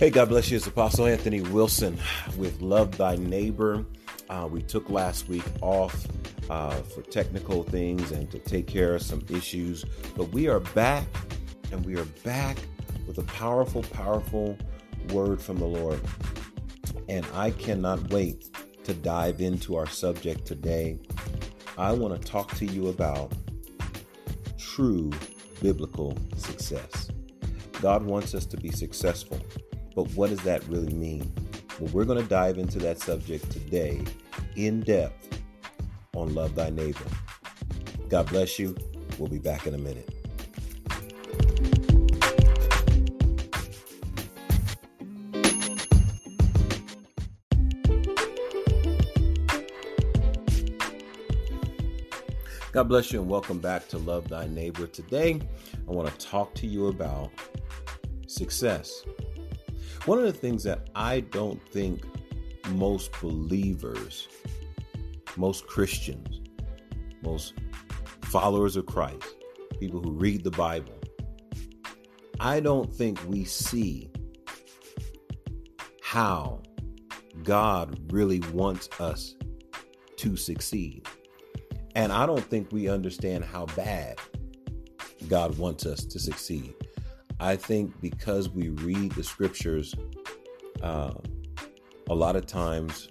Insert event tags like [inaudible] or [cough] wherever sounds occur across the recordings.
Hey, God bless you. It's Apostle Anthony Wilson with Love Thy Neighbor. Uh, we took last week off uh, for technical things and to take care of some issues, but we are back and we are back with a powerful, powerful word from the Lord. And I cannot wait to dive into our subject today. I want to talk to you about true biblical success. God wants us to be successful. But what does that really mean? Well, we're going to dive into that subject today in depth on Love Thy Neighbor. God bless you. We'll be back in a minute. God bless you and welcome back to Love Thy Neighbor. Today, I want to talk to you about success. One of the things that I don't think most believers, most Christians, most followers of Christ, people who read the Bible, I don't think we see how God really wants us to succeed. And I don't think we understand how bad God wants us to succeed. I think because we read the scriptures uh, a lot of times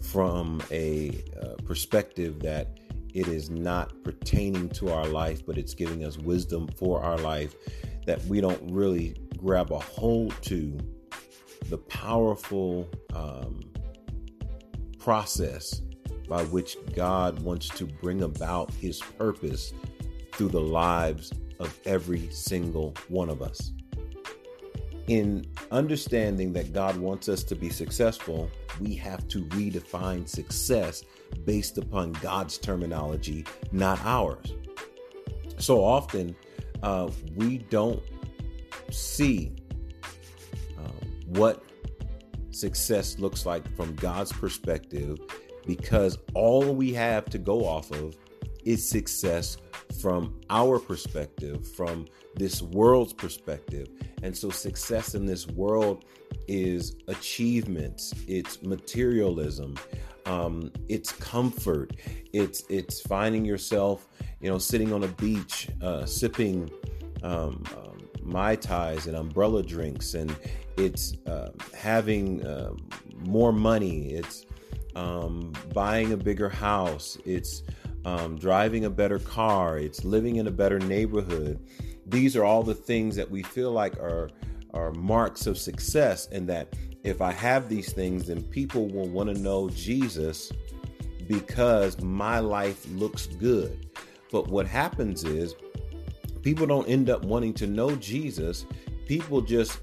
from a uh, perspective that it is not pertaining to our life, but it's giving us wisdom for our life, that we don't really grab a hold to the powerful um, process by which God wants to bring about his purpose through the lives of every single one of us. In understanding that God wants us to be successful, we have to redefine success based upon God's terminology, not ours. So often, uh, we don't see uh, what success looks like from God's perspective because all we have to go off of is success from our perspective, from this world's perspective. And so, success in this world is achievements, it's materialism, um, it's comfort, it's it's finding yourself, you know, sitting on a beach, uh, sipping um, um, mai tais and umbrella drinks, and it's uh, having uh, more money, it's um, buying a bigger house, it's um, driving a better car, it's living in a better neighborhood. These are all the things that we feel like are are marks of success, and that if I have these things, then people will want to know Jesus because my life looks good. But what happens is people don't end up wanting to know Jesus. People just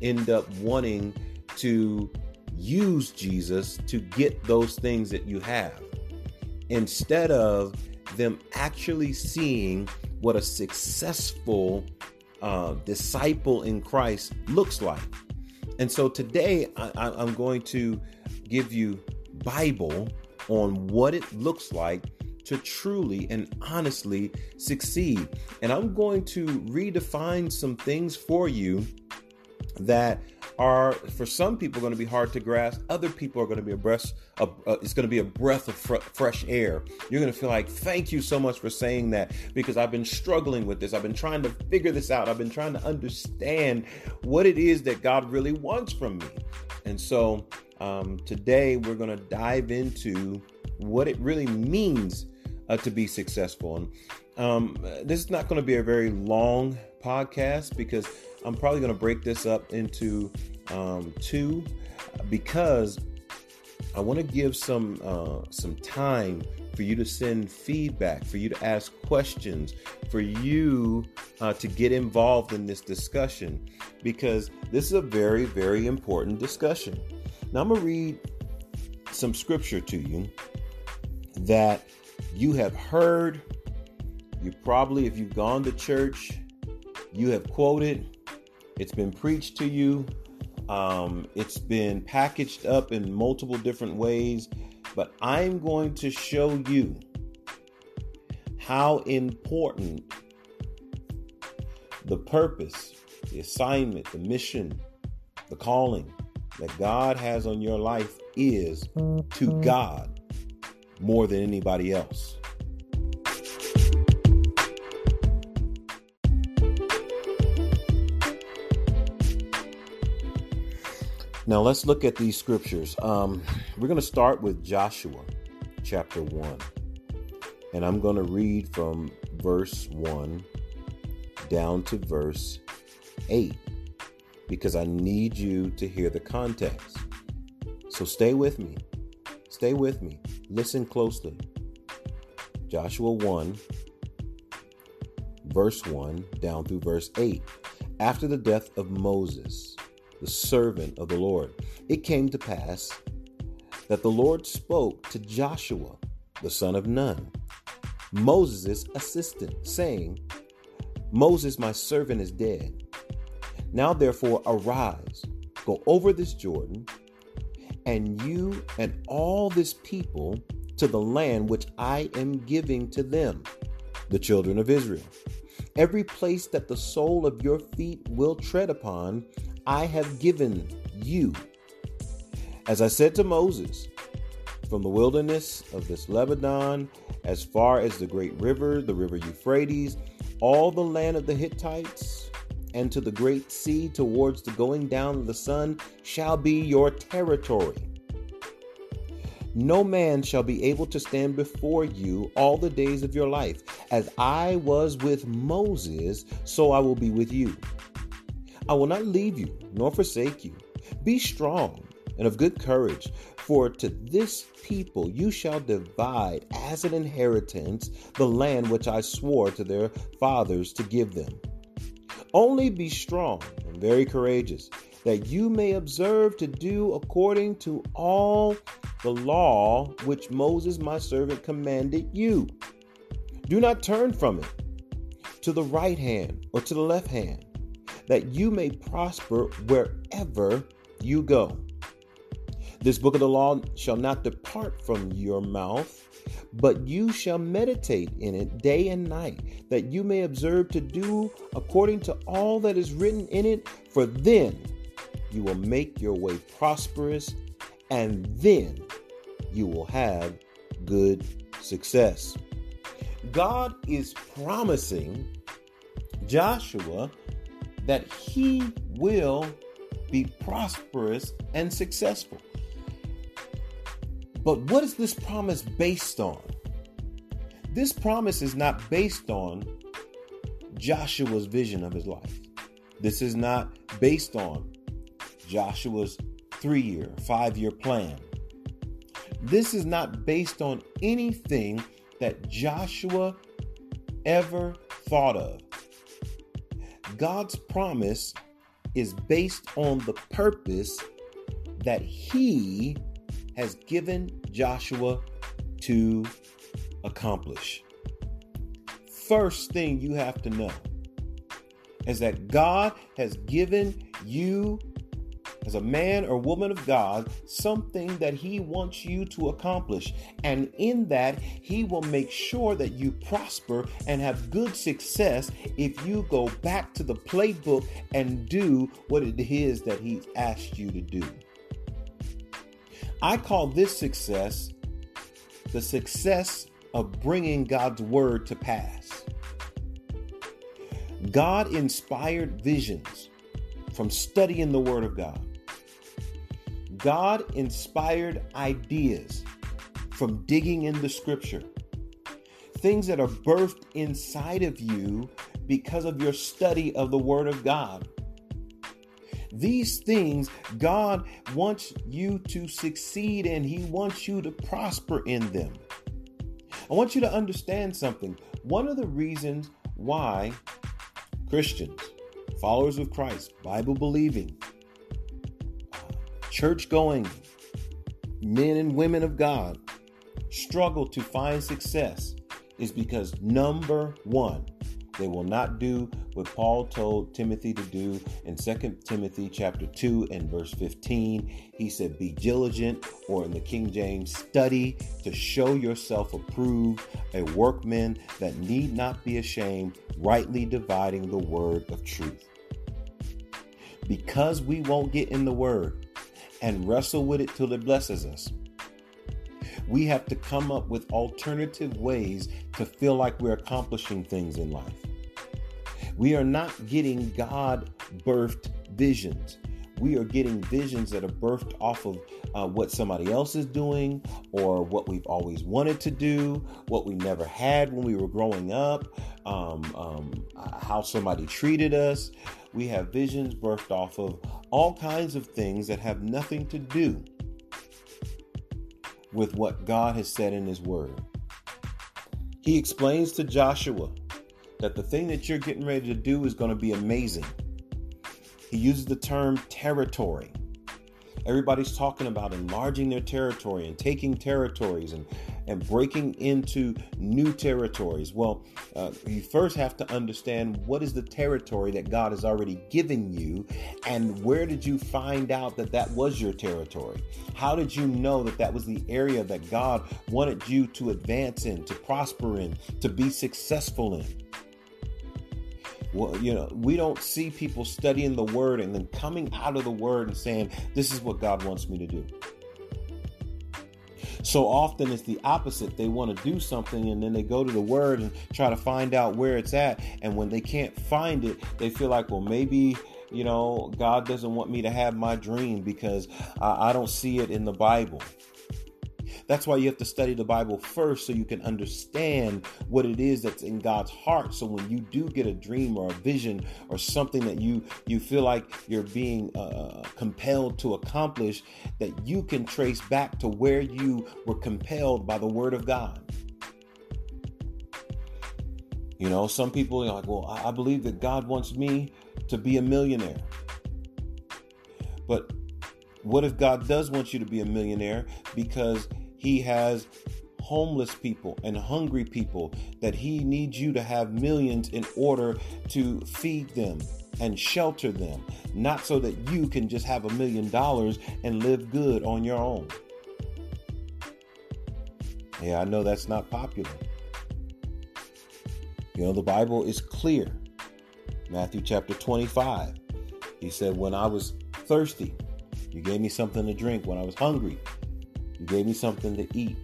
end up wanting to use Jesus to get those things that you have instead of them actually seeing what a successful uh, disciple in Christ looks like. And so today I, I'm going to give you Bible on what it looks like to truly and honestly succeed. And I'm going to redefine some things for you that are for some people going to be hard to grasp. Other people are going to be a breath. uh, it's going to be a breath of fr- fresh air. You're going to feel like, thank you so much for saying that because I've been struggling with this. I've been trying to figure this out. I've been trying to understand what it is that God really wants from me. And so um, today we're going to dive into what it really means uh, to be successful. And um, this is not going to be a very long podcast because I'm probably going to break this up into um, two because I want to give some uh, some time for you to send feedback, for you to ask questions, for you uh, to get involved in this discussion because this is a very very important discussion. Now I'm going to read some scripture to you that you have heard. You probably, if you've gone to church, you have quoted it's been preached to you. Um, it's been packaged up in multiple different ways, but I'm going to show you how important the purpose the assignment, the mission, the calling that God has on your life is to God more than anybody else. Now let's look at these scriptures. Um, we're going to start with Joshua chapter 1. And I'm going to read from verse 1 down to verse 8 because I need you to hear the context. So stay with me. Stay with me. Listen closely. Joshua 1, verse 1 down through verse 8. After the death of Moses, the servant of the Lord. It came to pass that the Lord spoke to Joshua, the son of Nun, Moses' assistant, saying, Moses, my servant, is dead. Now therefore arise, go over this Jordan, and you and all this people to the land which I am giving to them, the children of Israel. Every place that the sole of your feet will tread upon, I have given you. As I said to Moses, from the wilderness of this Lebanon, as far as the great river, the river Euphrates, all the land of the Hittites, and to the great sea towards the going down of the sun shall be your territory. No man shall be able to stand before you all the days of your life. As I was with Moses, so I will be with you. I will not leave you nor forsake you. Be strong and of good courage, for to this people you shall divide as an inheritance the land which I swore to their fathers to give them. Only be strong and very courageous, that you may observe to do according to all the law which Moses my servant commanded you. Do not turn from it to the right hand or to the left hand that you may prosper wherever you go. This book of the law shall not depart from your mouth, but you shall meditate in it day and night, that you may observe to do according to all that is written in it, for then you will make your way prosperous, and then you will have good success. God is promising Joshua that he will be prosperous and successful. But what is this promise based on? This promise is not based on Joshua's vision of his life. This is not based on Joshua's three year, five year plan. This is not based on anything that Joshua ever thought of. God's promise is based on the purpose that He has given Joshua to accomplish. First thing you have to know is that God has given you as a man or woman of God something that He wants you to accomplish. And in that, He will make sure that you prosper and have good success if you go back to the playbook and do what it is that He's asked you to do. I call this success the success of bringing God's word to pass. God inspired visions from studying the Word of God. God inspired ideas from digging in the scripture, things that are birthed inside of you because of your study of the Word of God. These things God wants you to succeed in, He wants you to prosper in them. I want you to understand something. One of the reasons why Christians, followers of Christ, Bible believing, church going men and women of God struggle to find success is because number one, they will not do what Paul told Timothy to do in 2 Timothy chapter 2 and verse 15. He said, Be diligent, or in the King James, study to show yourself approved, a workman that need not be ashamed, rightly dividing the word of truth. because we won't get in the word and wrestle with it till it blesses us. We have to come up with alternative ways to feel like we're accomplishing things in life. We are not getting God birthed visions. We are getting visions that are birthed off of uh, what somebody else is doing or what we've always wanted to do, what we never had when we were growing up, um, um, how somebody treated us. We have visions birthed off of all kinds of things that have nothing to do with what God has said in His Word. He explains to Joshua that the thing that you're getting ready to do is going to be amazing. He uses the term territory. Everybody's talking about enlarging their territory and taking territories and, and breaking into new territories. Well, uh, you first have to understand what is the territory that God has already given you, and where did you find out that that was your territory? How did you know that that was the area that God wanted you to advance in, to prosper in, to be successful in? Well, you know, we don't see people studying the word and then coming out of the word and saying, This is what God wants me to do. So often it's the opposite. They want to do something and then they go to the word and try to find out where it's at. And when they can't find it, they feel like, well, maybe, you know, God doesn't want me to have my dream because I, I don't see it in the Bible. That's why you have to study the Bible first so you can understand what it is that's in God's heart. So when you do get a dream or a vision or something that you you feel like you're being uh, compelled to accomplish, that you can trace back to where you were compelled by the Word of God. You know, some people are like, well, I believe that God wants me to be a millionaire. But what if God does want you to be a millionaire because he has homeless people and hungry people that he needs you to have millions in order to feed them and shelter them, not so that you can just have a million dollars and live good on your own. Yeah, I know that's not popular. You know, the Bible is clear. Matthew chapter 25. He said, When I was thirsty, you gave me something to drink. When I was hungry, you gave me something to eat.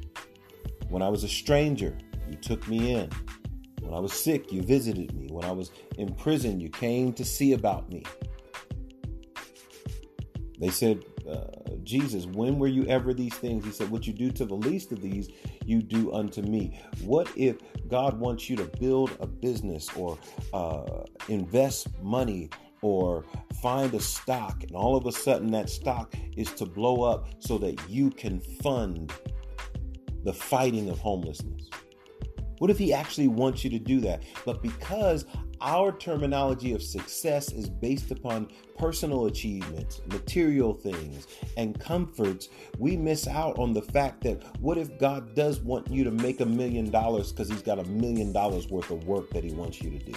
When I was a stranger, you took me in. When I was sick, you visited me. When I was in prison, you came to see about me. They said, uh, Jesus, when were you ever these things? He said, What you do to the least of these, you do unto me. What if God wants you to build a business or uh, invest money or find a stock and all of a sudden that stock is to blow up so that you can fund the fighting of homelessness? What if he actually wants you to do that? But because our terminology of success is based upon personal achievements, material things, and comforts, we miss out on the fact that what if God does want you to make a million dollars because he's got a million dollars worth of work that he wants you to do?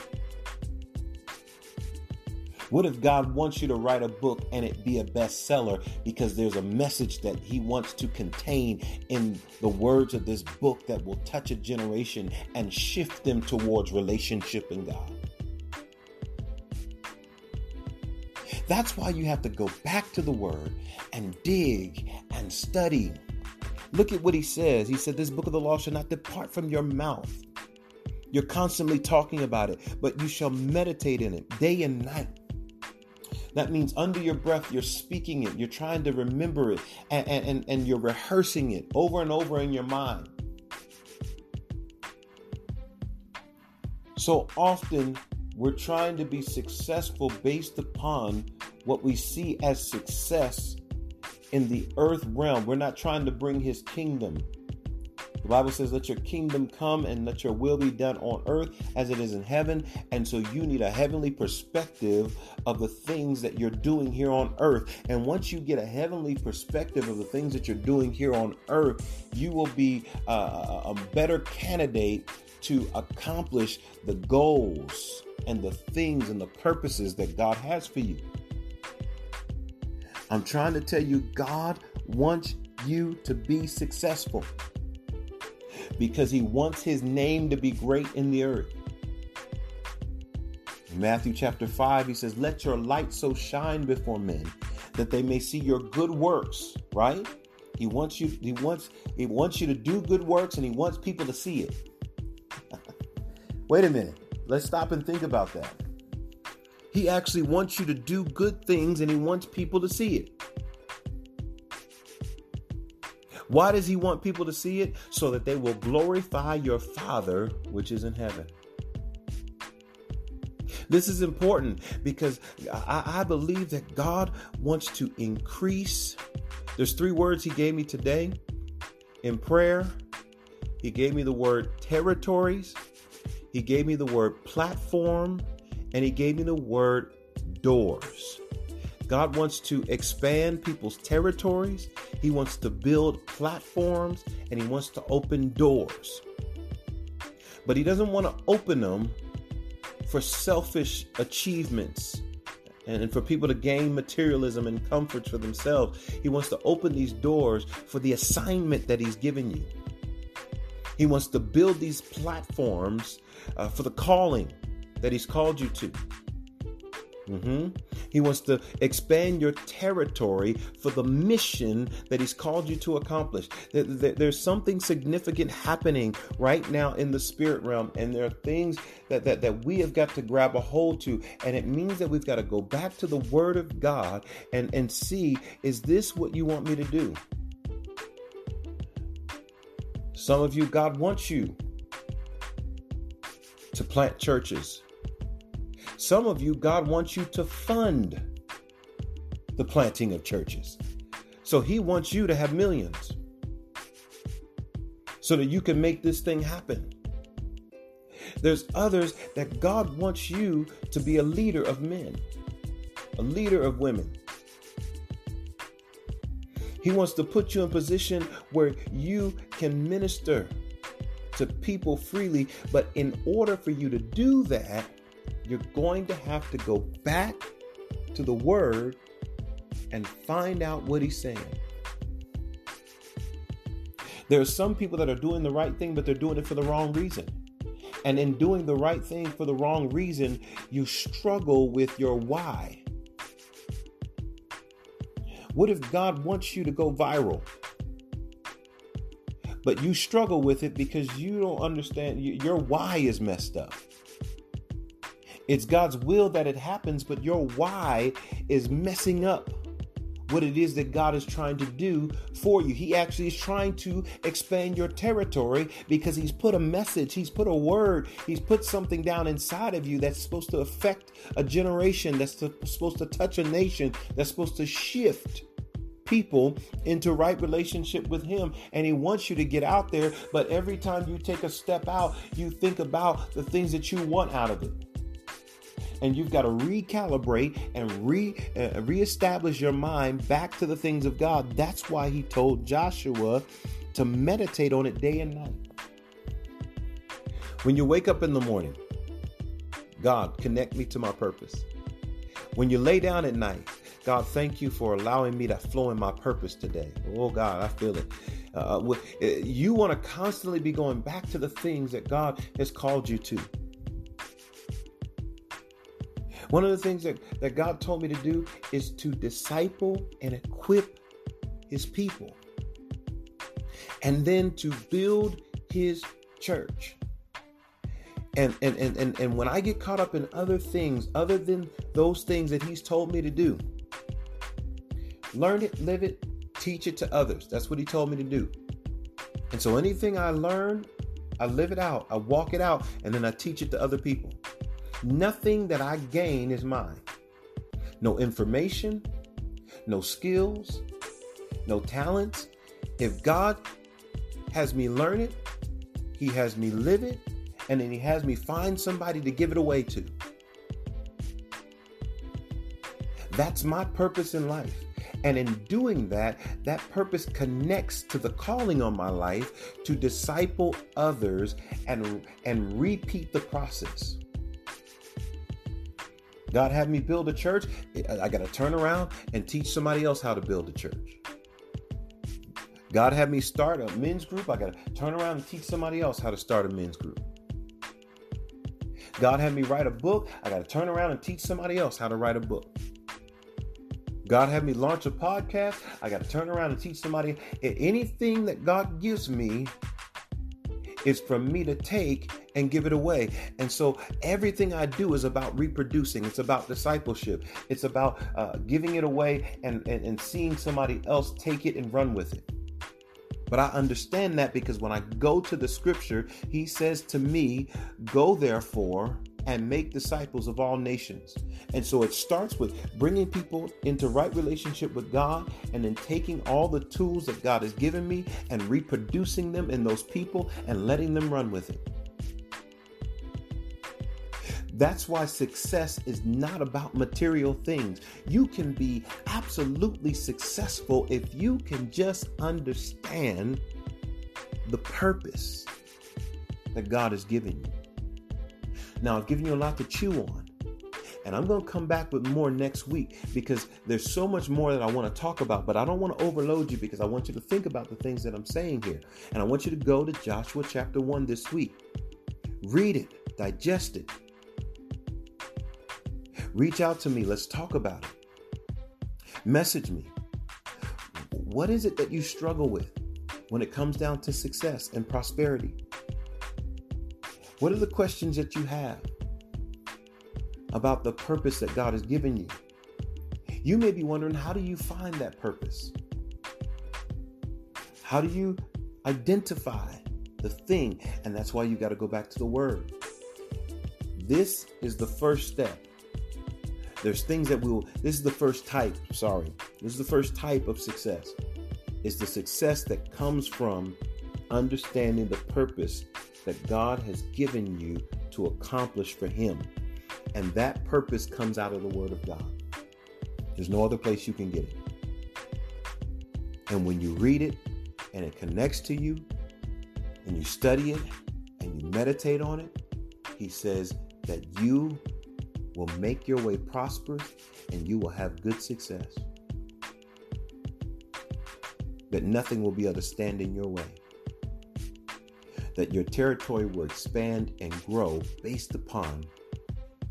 What if God wants you to write a book and it be a bestseller because there's a message that He wants to contain in the words of this book that will touch a generation and shift them towards relationship in God? That's why you have to go back to the Word and dig and study. Look at what He says. He said, This book of the law shall not depart from your mouth. You're constantly talking about it, but you shall meditate in it day and night that means under your breath, you're speaking it, you're trying to remember it, and, and, and you're rehearsing it over and over in your mind. So often, we're trying to be successful based upon what we see as success in the earth realm. We're not trying to bring his kingdom the Bible says, Let your kingdom come and let your will be done on earth as it is in heaven. And so you need a heavenly perspective of the things that you're doing here on earth. And once you get a heavenly perspective of the things that you're doing here on earth, you will be uh, a better candidate to accomplish the goals and the things and the purposes that God has for you. I'm trying to tell you, God wants you to be successful because he wants his name to be great in the earth. Matthew chapter 5, he says, Let your light so shine before men that they may see your good works, right? He wants you, he wants, he wants you to do good works and he wants people to see it. [laughs] Wait a minute. Let's stop and think about that. He actually wants you to do good things and he wants people to see it. Why does he want people to see it? So that they will glorify your Father which is in heaven. This is important because I, I, believe that God wants to increase. There's three words He gave me today in prayer. He gave me the word territories, He gave me the word platform, and He gave me the word doors. God wants to expand people's territories. He wants to build platforms and he wants to open doors. But he doesn't want to open them for selfish achievements and for people to gain materialism and comforts for themselves. He wants to open these doors for the assignment that He's given you. He wants to build these platforms uh, for the calling that He's called you to. Mm-hmm. He wants to expand your territory for the mission that He's called you to accomplish. There's something significant happening right now in the spirit realm, and there are things that, that, that we have got to grab a hold to. And it means that we've got to go back to the Word of God and, and see is this what you want me to do? Some of you, God wants you to plant churches. Some of you, God wants you to fund the planting of churches. So He wants you to have millions so that you can make this thing happen. There's others that God wants you to be a leader of men, a leader of women. He wants to put you in position where you can minister to people freely, but in order for you to do that, you're going to have to go back to the word and find out what he's saying. There are some people that are doing the right thing, but they're doing it for the wrong reason. And in doing the right thing for the wrong reason, you struggle with your why. What if God wants you to go viral? But you struggle with it because you don't understand, your why is messed up. It's God's will that it happens, but your why is messing up what it is that God is trying to do for you. He actually is trying to expand your territory because He's put a message, He's put a word, He's put something down inside of you that's supposed to affect a generation, that's supposed to touch a nation, that's supposed to shift people into right relationship with him and he wants you to get out there but every time you take a step out you think about the things that you want out of it and you've got to recalibrate and re uh, reestablish your mind back to the things of God. That's why he told Joshua to meditate on it day and night. When you wake up in the morning, God, connect me to my purpose. When you lay down at night, God, thank you for allowing me to flow in my purpose today. Oh, God, I feel it. Uh, uh, uh you want to constantly be going back to the things that God has called you to. One of the things that, that God told me to do is to disciple and equip his people, and then to build his church. And, and, and, and, and when I get caught up in other things other than those things that he's told me to do, learn it, live it, teach it to others. That's what he told me to do. And so anything I learn, I live it out, I walk it out, and then I teach it to other people. Nothing that I gain is mine. No information, no skills, no talents. If God has me learn it, He has me live it, and then He has me find somebody to give it away to. That's my purpose in life. And in doing that, that purpose connects to the calling on my life to disciple others and, and repeat the process. God had me build a church, I got to turn around and teach somebody else how to build a church. God had me start a men's group, I got to turn around and teach somebody else how to start a men's group. God had me write a book. I got to turn around and teach somebody else how to write a book. God had me launch a podcast. I got to turn around and teach somebody. Anything that God gives me is for me to take and give it away. And so everything I do is about reproducing. It's about discipleship. It's about uh, giving it away and, and, and seeing somebody else take it and run with it. But I understand that because when I go to the scripture, he says to me, Go therefore and make disciples of all nations. And so it starts with bringing people into right relationship with God and then taking all the tools that God has given me and reproducing them in those people and letting them run with it. That's why success is not about material things. You can be absolutely successful if you can just understand the purpose that God has given you. Now, I've given you a lot to chew on. And I'm going to come back with more next week because there's so much more that I want to talk about, but I don't want to overload you because I want you to think about the things that I'm saying here. And I want you to go to Joshua chapter 1 this week. Read it, digest it, Reach out to me. Let's talk about it. Message me. What is it that you struggle with when it comes down to success and prosperity? What are the questions that you have about the purpose that God has given you? You may be wondering how do you find that purpose? How do you identify the thing? And that's why you got to go back to the Word. This is the first step there's things that we will, this is the first type, sorry, this is the first type of success. It's the success that comes from understanding the purpose that God has given you to accomplish for Him. And that purpose comes out of the Word of God. There's no other place you can get it. And when you read it and it connects to you and you study it and you meditate on it, He says that you will make your way prosperous and you will have good success. That nothing will be able to stand in your way. That your territory will expand and grow based upon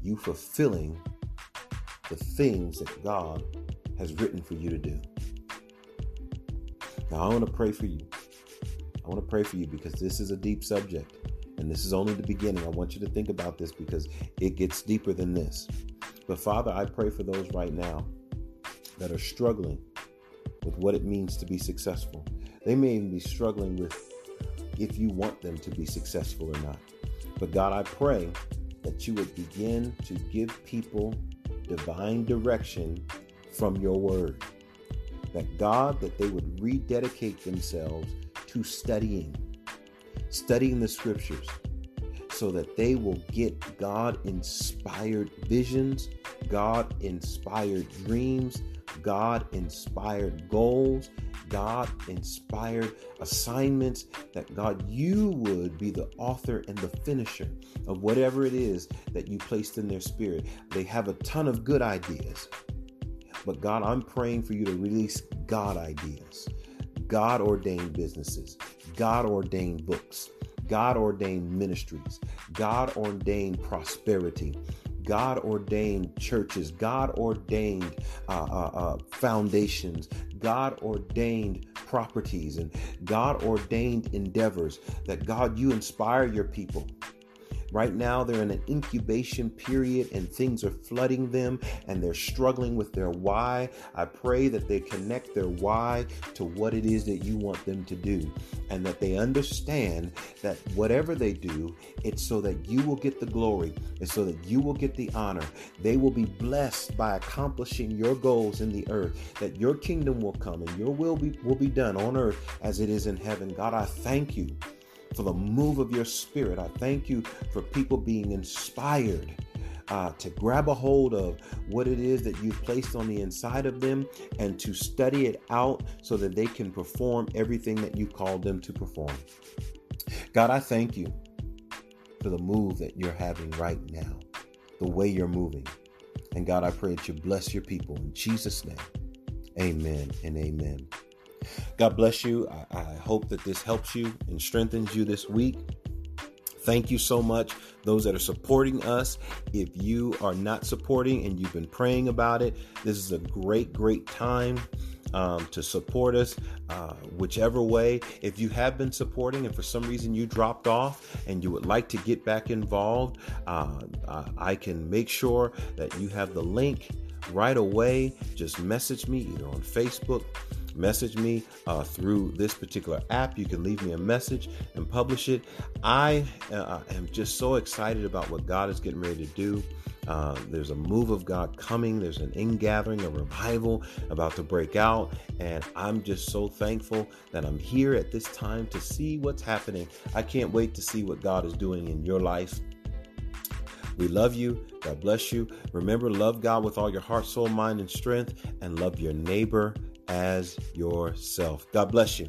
you fulfilling the things that God has written for you to do. Now, I want to pray for you. I want to pray for you because this is a deep subject. And this is only the beginning. I want you to think about this because it gets deeper than this. But Father, I pray for those right now that are struggling with what it means to be successful. They may even be struggling with if you want them to be successful or not. But God, I pray that you would begin to give people divine direction from your word. That God, that they would rededicate themselves to studying studying the scriptures so that they will get God inspired visions, God inspired dreams, God inspired goals, God inspired assignments, that God, you would be the author and the finisher of whatever it is that you placed in their spirit. They have a ton of good ideas, but God, I'm praying for you to release God ideas, God ordained businesses, God ordained books, God ordained ministries, God ordained prosperity. God ordained churches, God ordained uh, uh, uh, foundations, God ordained properties, and God ordained endeavors. That God, you inspire your people Right now, they're in an incubation period and things are flooding them and they're struggling with their why. I pray that they connect their why to what it is that you want them to do and that they understand that whatever they do, it's so that you will get the glory, it's so that you will get the honor. They will be blessed by accomplishing your goals in the earth, that your kingdom will come and your will be, will be done on earth as it is in heaven. God, I thank you for the move of your spirit. I thank you for people being inspired uh, to grab a hold of what it is that you've placed on the inside of them and to study it out so that they can perform everything that you called them to perform. God, I thank you for the move that you're having right now, the way you're moving. And God, I pray that you bless your people in Jesus' name. Amen and amen. God bless you. I, I hope that this helps you and strengthens you this week. Thank you so much. Those that are supporting us, if you are not supporting and you've been praying about it, this is a great, great time um, to support us, uh, whichever way. If you have been supporting and for some reason you dropped off and you would like to get back involved, uh, I can make sure that you have the link right away. Just message me either on Facebook message me uh, through this particular app. You can leave me a message and publish it. I uh, am just so excited about what God is getting ready to do. Uh, there's a move of God coming. There's an ingathering, a revival about to break out. And I'm just so thankful that I'm here at this time to see what's happening. I can't wait to see what God is doing in your life. We love you. God bless you. Remember, love God with all your heart, soul, mind, and strength, and love your neighbor as yourself. God bless you.